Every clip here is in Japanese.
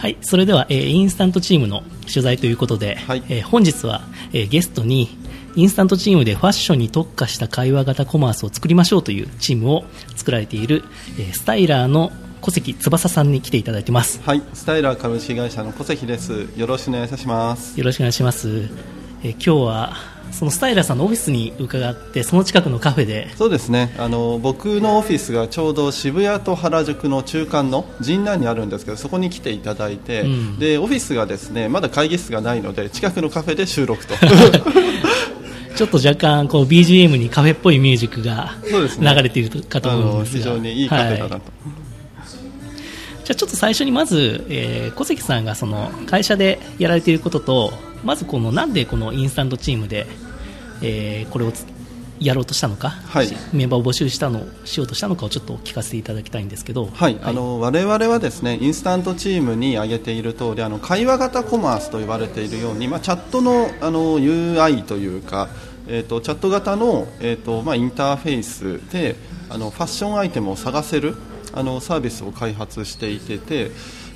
はい、それでは、えーインスタントチームの取材ということで、はいえー本日は、えーゲストにインスタントチームでファッションに特化した会話型コマースを作りましょうというチームを作られている、えースタイラーの小関翼さんに来ていただいてます。はい、スタイラー株式会社の小関です。よろしくお願いします。よろしくお願いします。えー今日はそのスタイラーさんのオフィスに伺ってその近くのカフェでそうですね。あの僕のオフィスがちょうど渋谷と原宿の中間の神南にあるんですけど、そこに来ていただいて、うんでオフィスがですね、まだ会議室がないので近くのカフェで収録と。ちょっと若干こう BGM にカフェっぽいミュージックが流れているかと思うんですが非常にいいカフェだなと。はいじゃあちょっと最初にまず、えー小関さんがその会社でやられていることとまずこのなんでこのインスタントチームで、えーこれをつやろうとしたのか、はい。メンバーを募集したのしようとしたのかをちょっと聞かせていただきたいんですけど、はい、あの我々はですねインスタントチームに挙げている通りあの会話型コマースと言われているように、まあ、チャットのあの UI というか、えー、とチャット型の、えーとまあ、インターフェースであのファッションアイテムを探せるあのサービスを開発していてて、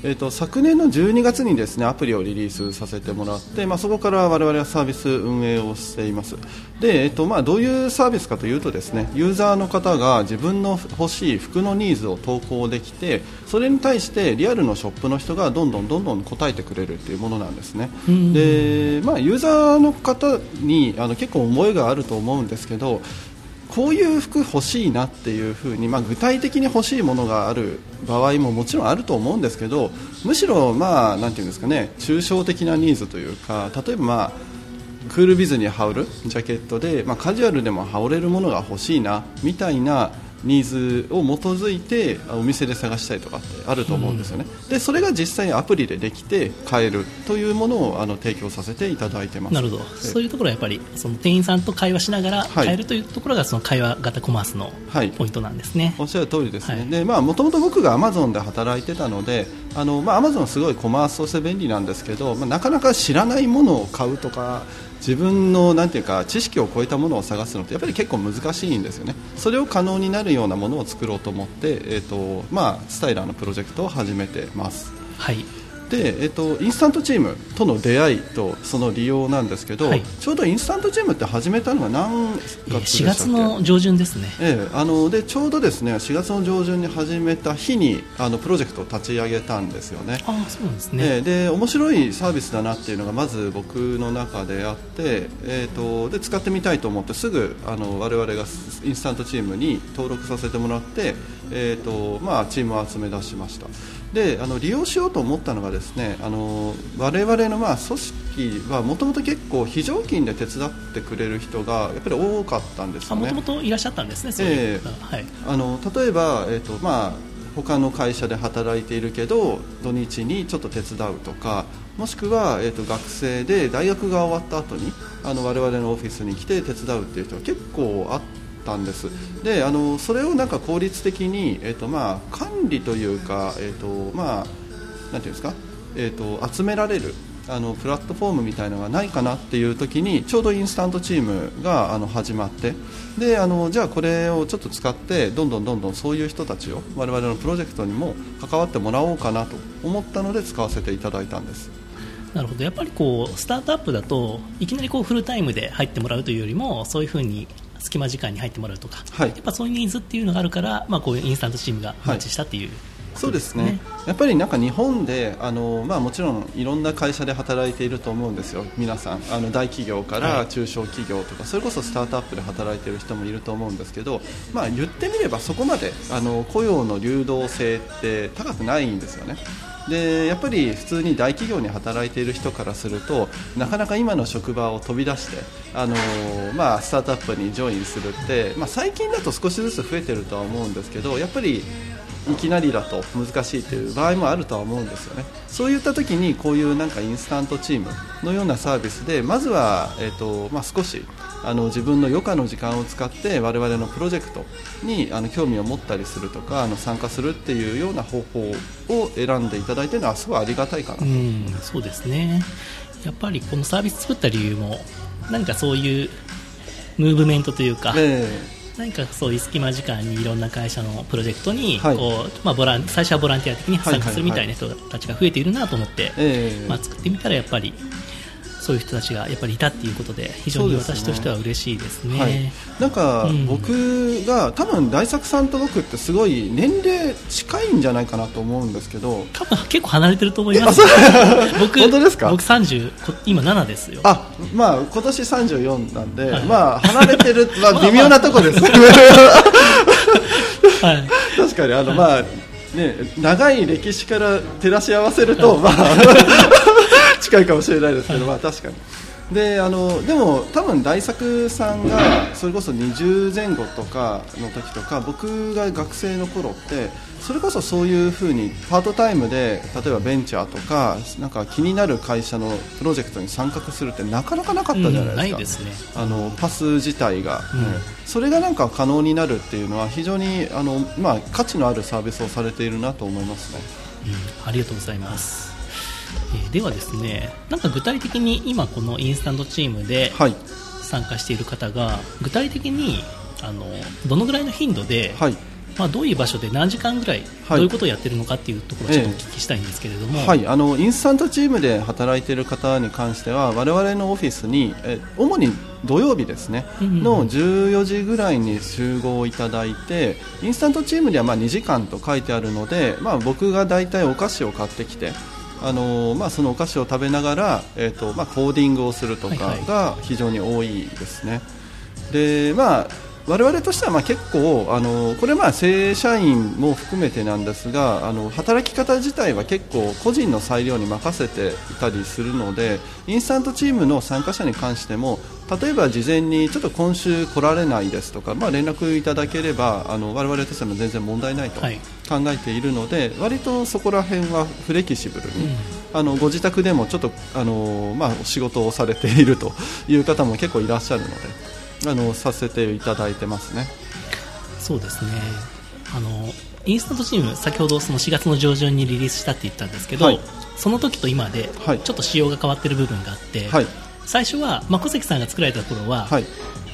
えー、と昨年の12月にですねアプリをリリースさせてもらって、まあ、そこから我々はサービス運営をしています。で、えーとまあ、どういうサービスかというとですねユーザーの方が自分の欲しい服のニーズを投稿できてそれに対してリアルのショップの人がどんどんどんどん答えてくれるっていうものなんですね。うん。で、まあ、ユーザーの方にあの結構思いがあると思うんですけどこういう服欲しいなっていうふうに、まあ、具体的に欲しいものがある場合ももちろんあると思うんですけどむしろ、まあ、なんていうんですかね抽象的なニーズというか例えば、まあ、クールビズに羽織るジャケットで、まあ、カジュアルでも羽織れるものが欲しいなみたいなニーズを基づいてあお店で探したりとかってあると思うんですよね、でそれが実際にアプリでできて買えるというものをあの提供させていただいてます。なるほど。そういうところはやっぱりその店員さんと会話しながらはい。変えるというところがその会話型コマースのはい。ポイントなんですね。おっしゃる通りですね、はい。でまあもともと僕がアマゾンで働いてたのであのまあアマゾンすごいコマースとして便利なんですけど、まあ、なかなか知らないものを買うとか自分のなていうか知識を超えたものを探すのってやっぱり結構難しいんですよね。それを可能になるようなものを作ろうと思ってえっ、とまあスタイラーのプロジェクトを始めてます。はい。で、えっと、インスタントチームとの出会いとその利用なんですけど、はいちょうどインスタントチームって始めたのが何月えーでしたっけ？4月の上旬ですね。ええ、あのでちょうどですね4月の上旬に始めた日にあのプロジェクトを立ち上げたんですよね。ああそうなんですね。ええで面白いサービスだなっていうのがまず僕の中であって、えー、とで使ってみたいと思ってすぐあの我々がインスタントチームに登録させてもらって、えーとまあ、チームを集め出しましたであの利用しようと思ったのがですねあの我々のまあ組織はもともと結構非常勤で手伝ってくれる人がやっぱり多かったんですよねあもともといらっしゃったんですね。そういう方はい。あの例えば、えーとまあ、他の会社で働いているけど土日にちょっと手伝うとかもしくは、えー、と学生で大学が終わった後にあの我々のオフィスに来て手伝うっていう人が結構あったんです。であのそれをなんか効率的に、えーとまあ、管理というか、えーとまあ、なんていうんですか、えー、と集められるあのプラットフォームみたいなのがないかなっていう時にちょうどインスタントチームがあの始まってであのじゃあこれをちょっと使ってどんどんどんどんそういう人たちを我々のプロジェクトにも関わってもらおうかなと思ったので使わせていただいたんです。なるほど。やっぱりこうスタートアップだといきなりこうフルタイムで入ってもらうというよりもそういうふうに隙間時間に入ってもらうとか、はい。やっぱそういうニーズっていうのがあるから、まあ、こういうインスタントチームがマッチしたっていう、そうですね。やっぱりなんか日本であの、まあ、もちろんいろんな会社で働いていると思うんですよ、皆さんあの大企業かはい。ら中小企業とか、それこそスタートアップで働いている人もいると思うんですけど、まあ、言ってみればそこまであの雇用の流動性って高くないんですよね。でやっぱり普通に大企業に働いている人からするとなかなか今の職場を飛び出してあの、まあ、スタートアップにジョインするって、まあ、最近だと少しずつ増えてるとは思うんですけどやっぱりいきなりだと難しいという場合もあるとは思うんですよね。そういった時にこういうなんかインスタントチームのようなサービスでまずは、えーとまあ、少しあの自分の余暇の時間を使って我々のプロジェクトにあの興味を持ったりするとかあの参加するっていうような方法を選んでいただいているのはすごいありがたいかな。と、うんそうですね。やっぱりこのサービス作った理由も何かそういうムーブメントというか、え何かそういう隙間時間にいろんな会社のプロジェクトにこう、はいまあ、ボラン最初はボランティア的に参加するみたいなは人たちが増えているなと思って、ええ。まあ、作ってみたらやっぱりそういう人たちがやっぱりいたっていうことで非常に私としては嬉しいですね。はい、なんかうん。僕が多分大作さんと僕ってすごい年齢近いんじゃないかなと思うんですけど。多分結構離れてると思います、僕本当ですか？僕30こ今7ですよ。あまあ今年34なんで、はい。まあ離れてる、まあ、微妙なとこです。はい。確かにあの、まあね、長い歴史から照らし合わせると、まあ、近いかもしれないですけど、まあ、確かに。であのでも多分大作さんがそれこそ20前後とかの時とか僕が学生の頃ってそれこそそういうふうにパートタイムで例えばベンチャーとかなんか気になる会社のプロジェクトに参画するってなかなかなかったじゃうんないですか、ないですね。あのパス自体が、うん。それがなんか可能になるっていうのは非常にあの、まあ、価値のあるサービスをされているなと思いますね。うん、ありがとうございます、えーではですねなんか具体的に今このインスタントチームではい、参加している方が具体的にあのどのぐらいの頻度で、はい。まあ、どういう場所で何時間ぐらいはい。どういうことをやってるのかっていうところをちょっとお聞きしたいんですけれども、はい、あのインスタントチームで働いている方に関しては我々のオフィスにえ主に土曜日ですね、うんうんうん。の14時ぐらいに集合いただいてインスタントチームにはまあ2時間と書いてあるので、まあ、僕が大体お菓子を買ってきてあのまあ、そのお菓子を食べながら、えーとまあ、コーディングをするとかはいはいが非常に多いですね。でまあ我々としてはまあ結構あのこれはまあ正社員も含めてなんですがあの働き方自体は結構個人の裁量に任せていたりするのでインスタントチームの参加者に関しても例えば事前にちょっと今週来られないですとか、まあ、連絡いただければあの我々としても全然問題ないと考はい。えているので、割とそこら辺はフレキシブルに、うん。あのご自宅でもちょっとあの、まあ、仕事をされているという方も結構いらっしゃるのであのさせていただいてますね。そうですね。あのインスタントチーム先ほどその4月の上旬にリリースしたって言ったんですけど、はい。その時と今ではい。ちょっと仕様が変わってる部分があって、はい。最初は、まあ、小関さんが作られた頃は、はい。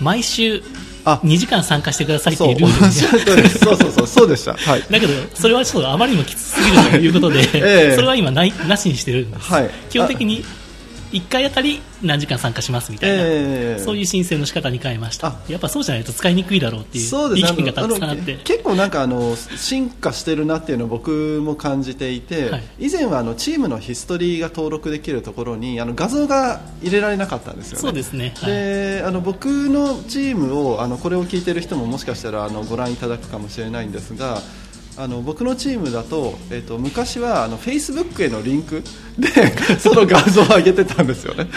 毎週あ。2時間参加してくださいっていうルールで。すそうそうそうそうでした。はい。だけどそれはちょっとあまりにもきつすぎるということで、ええ。それは今ないなしにしてるんです、はい。基本的に1回あたり何時間参加しますみたいな、ええ。そういう申請の仕方に変えました。あ。やっぱそうじゃないと使いにくいだろうっていう意見がたくさんあって。の結構なんかあの進化してるなっていうのを僕も感じていて、はい。以前はあのチームのヒストリーが登録できるところにあの画像が入れられなかったんですよね。そうですね、はい。であの僕のチームをあのこれを聞いてる人ももしかしたらあのご覧いただくかもしれないんですがあの僕のチームだと,、えっと昔はあの Facebook へのリンク でその画像を上げてたんですよね。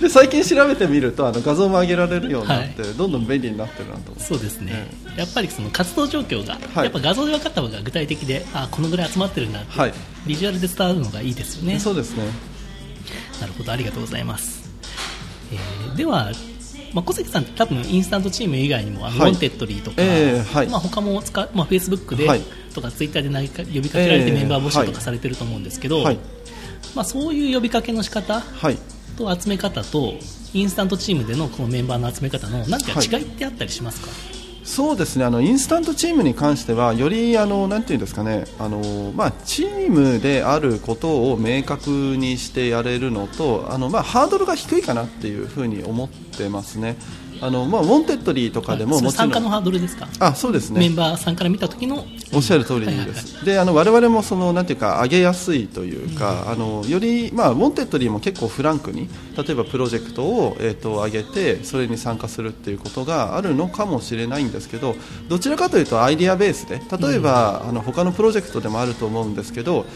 で最近調べてみるとあの画像も上げられるようになって、どんどん便利になってるなと。そうですね、やっぱりその活動状況が、はい。やっぱ画像で分かった方が具体的で、あこのぐらい集まってるんだって、はい。ビジュアルで伝わるのがいいですよね。そうですね。なるほど、ありがとうございます。えーでは、まあ、小関さんって多分インスタントチーム以外にも、あの Wantedly とか、えーはい。まあ、他も使う、まあ、Facebook で、はいとか Twitter で何か呼びかけられてえーメンバー募集とか、はい、されてると思うんですけど、はい。まあ、そういう呼びかけの仕方はい。と集め方とインスタントチームでのこのメンバーの集め方の何か違いってあったりしますか、そうですね。あのインスタントチームに関してはよりあのなんていうんですかね。あの、まあ、チームであることを明確にしてやれるのとあの、まあ、ハードルが低いかなっていうふうに思ってますねあの、まあ、 Wantedly とかでももちろん。参加のハードルですか？あそうですね。メンバーさんから見た時のおっしゃる通りはいはいはい。です。で、あの我々もそのなんていうか上げやすいというか、あのよりまあ Wantedly も結構フランクに例えばプロジェクトをえっ、と上げてそれに参加するっていうことがあるのかもしれないんですけど、どちらかというとアイディアベースで例えば、あの他のプロジェクトでもあると思うんですけど。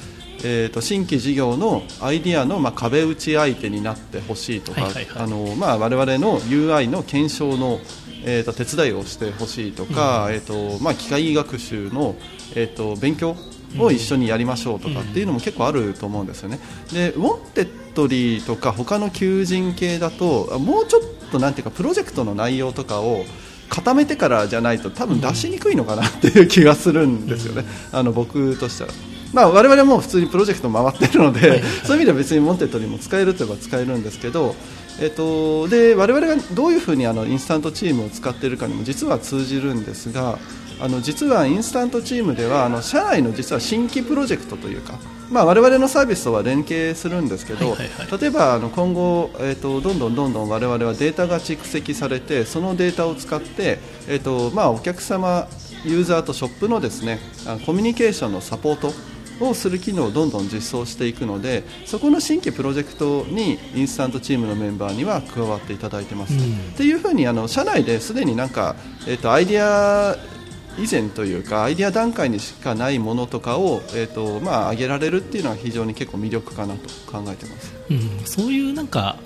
えー、と新規事業のアイディアの、まあ、壁打ち相手になってほしいとか、はいはいはい。あのまあ、我々の UI の検証の、えー、と手伝いをしてほしいとか、えーとまあ、機械学習の、えー、と勉強を一緒にやりましょうとかっていうのも結構あると思うんですよね。で Wantedly とか他の求人系だとあもうちょっとなんていうかプロジェクトの内容とかを固めてからじゃないと多分出しにくいのかなっていう気がするんですよね、あの僕としたら。まあ、我々はもう普通にプロジェクト回っているので、はいはいそういう意味では別に Wantedly にも使えるといえば使えるんですけど、えっと、で我々がどういうふうにあのインスタントチームを使っているかにも実は通じるんですがあの実はインスタントチームではあの社内の実は新規プロジェクトというか、まあ、我々のサービスとは連携するんですけど、例えばあの今後、えっとどんどんどんどん我々はデータが蓄積されてそのデータを使って、えっとまあ、お客様ユーザーとショップのですねあコミュニケーションのサポートをする機能をどんどん実装していくのでそこの新規プロジェクトにインスタントチームのメンバーには加わっていただいてます。うんっていうふうにあの社内ですでになんか、えっとアイデア以前というかアイデア段階にしかないものとかを、えっとまあ、上げられるっていうのは非常に結構魅力かなと考えてます。うん、そういうなんか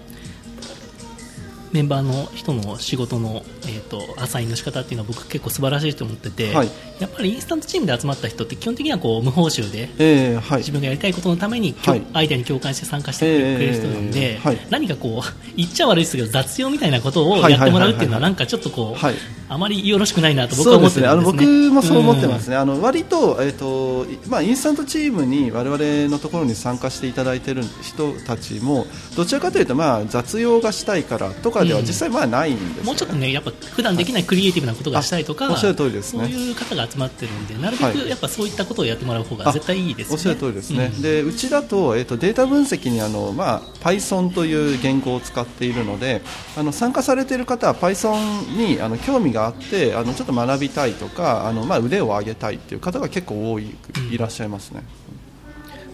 メンバーの人の仕事の、えー、とアサインの仕方っていうのは僕結構素晴らしいと思ってて、はい。やっぱりインスタントチームで集まった人って基本的にはこう無報酬でえーはい。自分がやりたいことのために、はい。アイデアに共感して参加してくれる人なんで、えーはい。何かこう言っちゃ悪いですけど雑用みたいなことをやってもらうっていうのはなんかちょっとこう、はい。あまりよろしくないなと僕は思ってるんですね。ね。あの僕もそう思ってますね、あの割と,、えーといまあ、インスタントチームに我々のところに参加していただいている人たちもどちらかというと、まあ、雑用がしたいからとかではうん。実際まあないんですよね。もうちょっとね、やっぱ普段できないクリエイティブなことがしたいとか、あおっしゃる通りですね。そういう方が集まってるんで、なるべはい。くやっぱそういったことをやってもらう方が絶対いいですよね。おっしゃる通りですね、うん。でうちだと,、えー、とデータ分析にあの、まあ、Python という言語を使っているのであの参加されている方は Python にあの興味があってあのちょっと学びたいとかあの、まあ、腕を上げたいっていう方が結構多いいらっしゃいますね。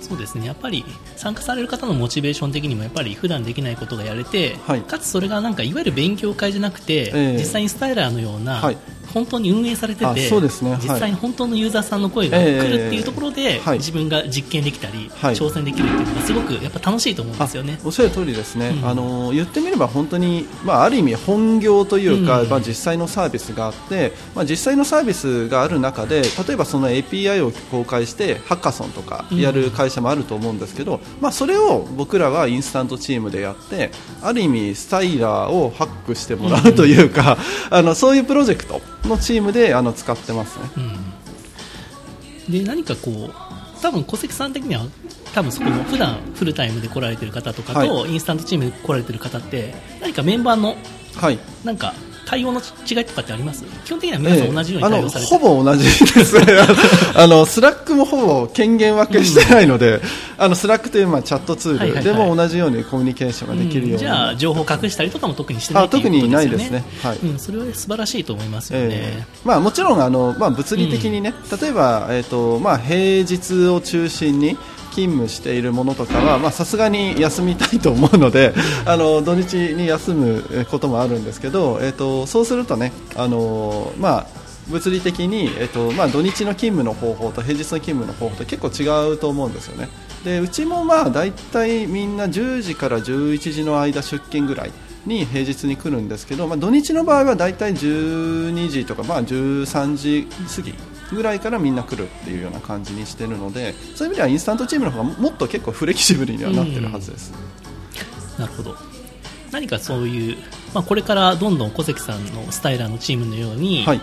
そうですね。やっぱり参加される方のモチベーション的にもやっぱり普段できないことがやれて、はい。かつそれがなんかいわゆる勉強会じゃなくて、ええ。実際にスタイラーのような、はい本当に運営されてあて、そうですね。はい。実際に本当のユーザーさんの声が来るっていうところで、自分が実験できたり、はい。挑戦できるっていうのがすごくやっぱ楽しいと思うんですよね。おっしゃる通りですね、うん。あの言ってみれば本当に、まあ、ある意味本業というか、うん。まあ、実際のサービスがあって、まあ、実際のサービスがある中で例えばその API を公開してハッカソンとかやる会社もあると思うんですけど、まあ、それを僕らはインスタントチームでやってある意味スタイラーをハックしてもらうというか、あのそういうプロジェクトのチームであの使ってますね。うん、で何かこう多分小関さん的には多分そこの普段フルタイムで来られてる方とかと、はインスタントチームで来られてる方って何かメンバーのはい。なんか対応の違いとかってあります？基本的には皆さん同じようにええ。対応されてあのほぼ同じです。ね あの Slack もほぼ権限分けしてないので、あの Slack というまあチャットツール、でも同じようにコミュニケーションができるように、うん。じゃあ情報隠したりとかも特にしてないね特にないですね。はい。うん、それは素晴らしいと思いますよね、ええ。まあ、もちろんあの、まあ、物理的にね、例えば、えーとまあ、平日を中心に勤務しているものとかはさすがに休みたいと思うので あの土日に休むこともあるんですけど、えー、とそうするとねあの、まあ、物理的に、えーとまあ、土日の勤務の方法と平日の勤務の方法と結構違うと思うんですよね。でうちもまあ大体みんな10時から11時の間出勤ぐらいに平日に来るんですけど、まあ、土日の場合は大体12時とか、まあ、13時過ぎぐらいからみんな来るっていうような感じにしてるのでそういう意味ではインスタントチームの方がもっと結構フレキシブルにはなってるはずです、なるほど。何かそういう、まあ、これからどんどん小関さんのスタイラーのチームのように、はい。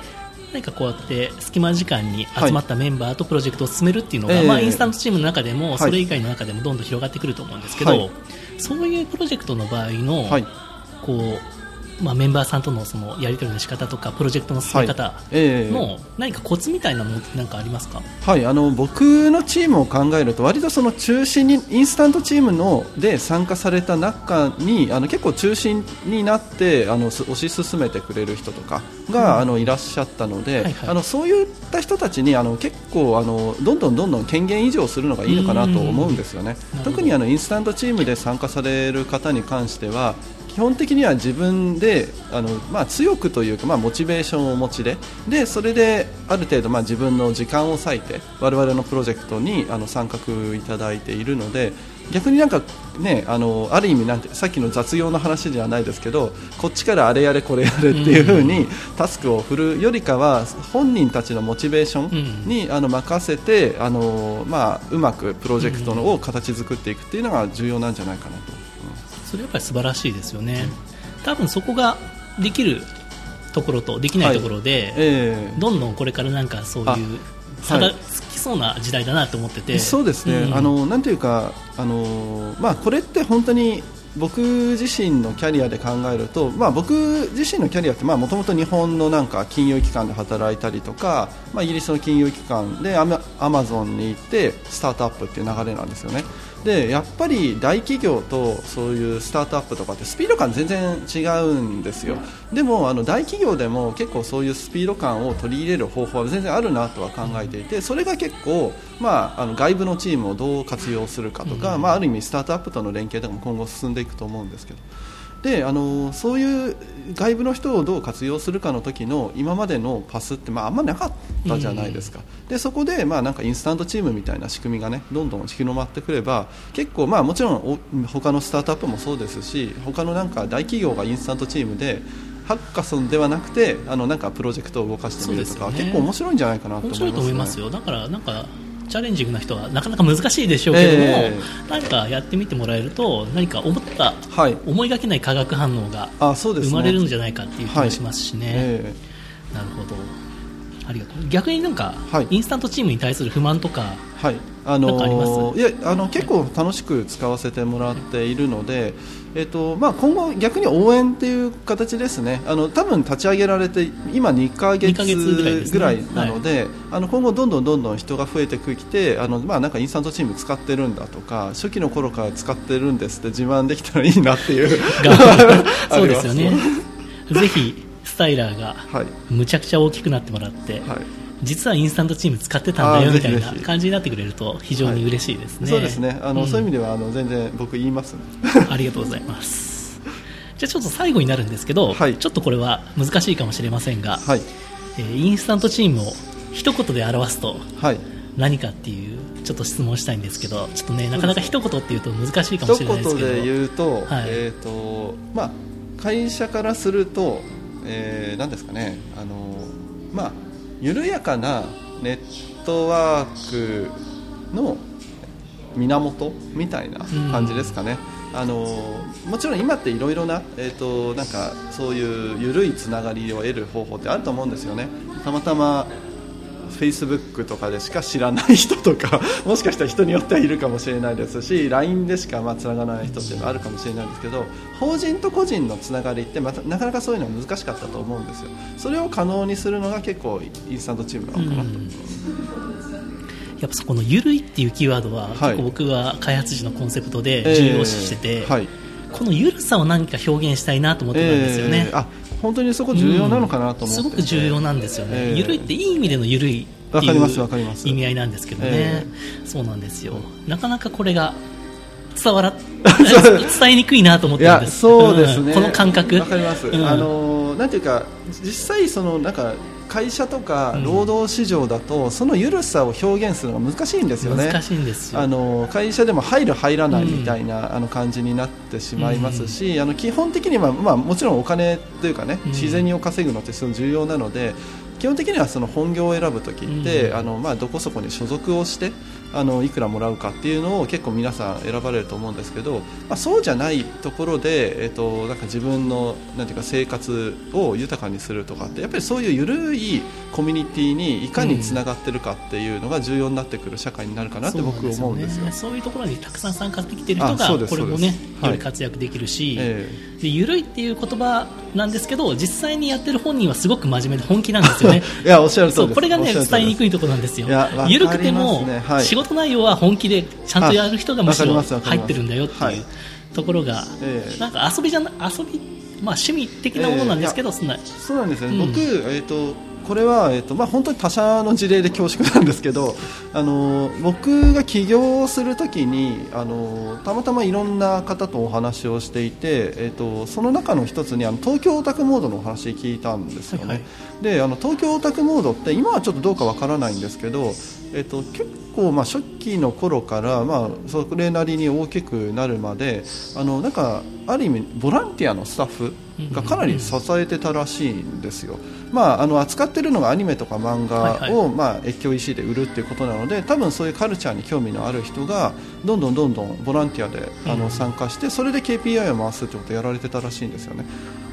何かこうやって隙間時間に集まったメンバーとプロジェクトを進めるっていうのが、ええ。まあ、インスタントチームの中でも、はい。それ以外の中でもどんどん広がってくると思うんですけど、はい。そういうプロジェクトの場合の、はい。こうまあ、メンバーさんとのそのやり取りの仕方とかプロジェクトの進め方ええの何かコツみたいなものって何かありますか、はい、あの僕のチームを考えると割とその中心にインスタントチームので参加された中にあの結構中心になってあのす推し進めてくれる人とかが、うん。あのいらっしゃったので、はいはい。あのそういった人たちにあの結構あのどんどんどんどん権限移譲するのがいいのかなと思うんですよね。特にあのインスタントチームで参加される方に関しては基本的には自分であの、まあ、強くというか、まあ、モチベーションをお持ちででそれである程度、まあ、自分の時間を割いて我々のプロジェクトにあの参画いただいているので逆になんか、ね、あのある意味なんてさっきの雑用の話ではないですけどこっちからあれやれこれやれっていう風にタスクを振るよりかは本人たちのモチベーションに、あの任せてあの、まあ、うまくプロジェクトのを形作っていくっていうのが重要なんじゃないかなと。それやっぱり素晴らしいですよね、多分そこができるところとできないところで、ええ。どんどんこれからなんかそういう差がつきそうな時代だなと思ってて、そうですね、うん。あのなんていうかあの、まあ、これって本当に僕自身のキャリアで考えると、まあ、僕自身のキャリアってもともと日本のなんか金融機関で働いたりとか、まあ、イギリスの金融機関でアマアマゾンに行ってスタートアップっていう流れなんですよねでやっぱり大企業とそういうスタートアップとかってスピード感全然違うんですよ。でもあの大企業でも結構そういうスピード感を取り入れる方法は全然あるなとは考えていてそれが結構、まあ、あの外部のチームをどう活用するかとか、まあ、ある意味スタートアップとの連携とかも今後進んでいくと思うんですけどであのそういう外部の人をどう活用するかの時の今までのパスって、まあ、あんまなかったじゃないですか、でそこで、まあ、なんかインスタントチームみたいな仕組みが、ね、どんどん広まってくれば結構、まあ、もちろんお他のスタートアップもそうですし他のなんか大企業がインスタントチームでハッカソンではなくてあのなんかプロジェクトを動かしてみるとか、ね。結構面白いんじゃないかなと思います、ね、面白いと思いますよ。だからなんかチャレンジングな人はなかなか難しいでしょうけども、え何かやってみてもらえると何か思ったはい。思いがけない化学反応が生まれるんじゃないかっていう気もしますしね、えなるほど。ありがとう。逆になんか、はい。インスタントチームに対する不満とかえはいあのいやあの結構楽しく使わせてもらっているので、えっとまあ、今後、逆に応援っていう形ですね。あの多分立ち上げられて今2ヶ二ヶ月ぐらいなのであの今後、どんどんどんどん人が増えてきてあの、まあ、なんかインスタントチーム使ってるんだとか初期の頃から使ってるんですって自慢できたらいいなっていう そうですよね。ぜひスタイラーがはい。むちゃくちゃ大きくなってもらって、はい実はインスタントチーム使ってたんだよみたいな感じになってくれると非常に嬉しいですね、そうですね。あの、ん。そういう意味ではあの全然僕言います。ねありがとうございます。じゃあちょっと最後になるんですけど、はい。ちょっとこれは難しいかもしれませんが、はい。えーインスタントチームを一言で表すとはい。何かっていうちょっと質問したいんですけどちょっとねなかなか一言っていうと難しいかも一しれないですけど。言で言うと,、はい。えーとまあ、会社からすると、えー、何ですかね。あの、まあ、緩やかなネットワークの源みたいな感じですかね。あのもちろん今っていろいろな,、えー、となんかそういう緩いつながりを得る方法ってあると思うんですよね。たまたまフェイスブックとかでしか知らない人とか もしかしたら人によってはいるかもしれないですし LINE でしかまあつながらない人っていうのはあるかもしれないんですけど法人と個人のつながりってまたなかなかそういうのは難しかったと思うんですよ。それを可能にするのが結構インスタントチームなのかなと、うん。やっぱそこの「ゆるい」っていうキーワードは、はい。結構僕は開発時のコンセプトでえー重要視してて、はいこのゆるさを何か表現したいなと思ってたんですよね、えーあ本当にそこ重要なのかなと思ってて、すごく重要なんですよね、えーゆるいっていい意味でのゆるいっていわかりますわう意味合いなんです。けどね、えそうなんですよ。なかなかこれが伝わら 伝えにくいなと思ってるんです。そうですね、んこの感覚。わかります、うん。あのなんていうか実際そのなんか会社とかうん。労働市場だと、その緩さを表現するのが難しいんですよね。難しいんですよ。あの会社でも入る入らないみたいな、あの感じになってしまいますし、あの基本的には、まあ、もちろんお金というかね、うん。自然を稼ぐのってすごい重要なので基本的にはその本業を選ぶときって、うん。あのまあ、どこそこに所属をしてあのいくらもらうかっていうのを結構皆さん選ばれると思うんですけど、まあ、そうじゃないところで、えっと、なんか自分のなんていうか生活を豊かにするとかってやっぱりそういう緩いコミュニティにいかにつながってるかっていうのが重要になってくる社会になるかなって僕は思うんですよ。ね、そういうところにたくさん参加できてる人あがそうですこれもねそうです。はいより活躍できるし、えでゆるいっていう言葉なんですけど実際にやってる本人はすごく真面目で本気なんですよね。え いやおっしゃる通りです。そうこれがね伝えにくいところなんですよ。いやわかりますね。ゆるくても、はい。仕事内容は本気でちゃんとやる人がむしろ入ってるんだよっていう、はい。ところが、ええ。なんか遊びじゃな遊びまあ趣味的なものなんですけど、そんなそうなんですね、うん。僕、えーとこれは、えーとまあ、本当に他社の事例で恐縮なんですけどあの僕が起業するときにあのたまたまいろんな方とお話をしていて、えー、とその中の一つにあの東京オタクモードのお話聞いたんですよね、はいはい。であの東京オタクモードって今はちょっとどうかわからないんですけど、えー、と結構、まあ、初期の頃から、まあ、それなりに大きくなるまであのなんかある意味ボランティアのスタッフがかなり支えてたらしいんですよ、まあ、あの扱ってるのがアニメとか漫画を、まあ、越境 EC で売るっていうことなので多分そういうカルチャーに興味のある人がどんどんどんどんボランティアであの参加してそれで KPI を回すってことをやられてたらしいんですよね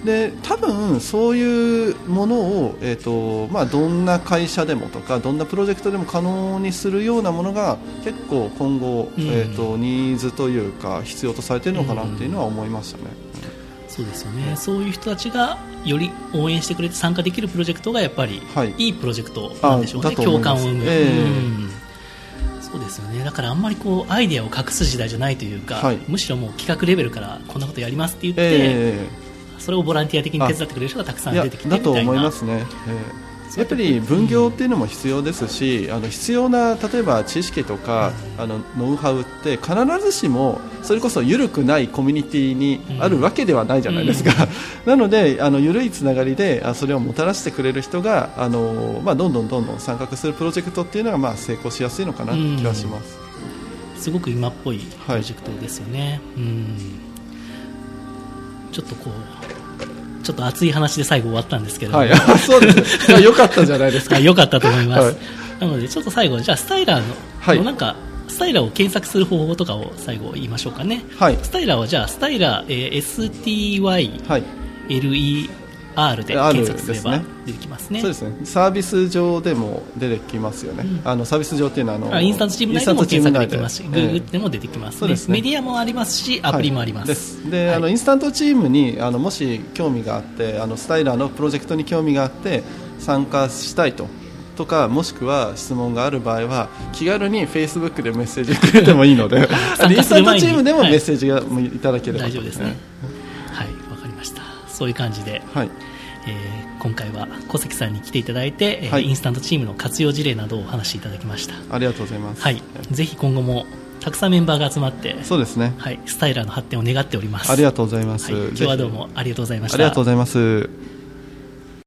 で多分そういうものを、えーとまあ、どんな会社でもとかどんなプロジェクトでも可能にするようなものが結構今後、うん、えーと、ニーズというか必要とされているのかなっていうのは思いましたね。そうですよね。そういう人たちがより応援してくれて参加できるプロジェクトがやっぱり、はい、いいプロジェクトなんでしょうね。共感を生む、えーうん。そうですよね。だからあんまりこうアイデアを隠す時代じゃないというか、はい、むしろもう企画レベルからこんなことやりますって言って、えー、それをボランティア的に手伝ってくれる人がたくさん出てきてみたいな。だと思いますね、えーやっぱり分業っていうのも必要ですし、あの必要な例えば知識とか、あのノウハウって必ずしもそれこそ緩くないコミュニティにあるわけではないじゃないですか、なのであの緩いつながりでそれをもたらしてくれる人があの、まあ、どんどんどんどん参画するプロジェクトっていうのが、まあ、成功しやすいのかなという気がします、すごく今っぽいプロジェクトですよね、はい、うん。ちょっとこうちょっと熱い話で最後終わったんですけど、はい、そうですね、よかったじゃないですか。よかったと思います。はい、なので、ちょっと最後、じゃあ、スタイラーの、はい、なんか、スタイラーを検索する方法とかを最後言いましょうかね。はい、スタイラーは、じゃあ、スタイラー、えー、STYLE、R で検索すれば出てきますね。そうですね。サービス上でも出てきますよね。うん、あのサービス上っていうのはあのインスタントチーム内でも検索できますし、グーグルでも出てきます、ね、そうですね。メディアもありますし、アプリもあります。はい、で、はい、あのインスタントチームにあのもし興味があって、あのスタイラーのプロジェクトに興味があって参加したいと。とかもしくは質問がある場合は気軽にフェイスブックでメッセージくれてもいいので。インスタントチームでもメッセージが、い、ただければ、大丈夫ですねそういう感じで、はい。えー、今回は小関さんに来ていただいて、はい、インスタントチームの活用事例などをお話しいただきました。ありがとうございます、はい、ぜひ今後もたくさんメンバーが集まってそうですね、はい、スタイラーの発展を願っております。ありがとうございます、はい、今日はどうもありがとうございました。ありがとうございます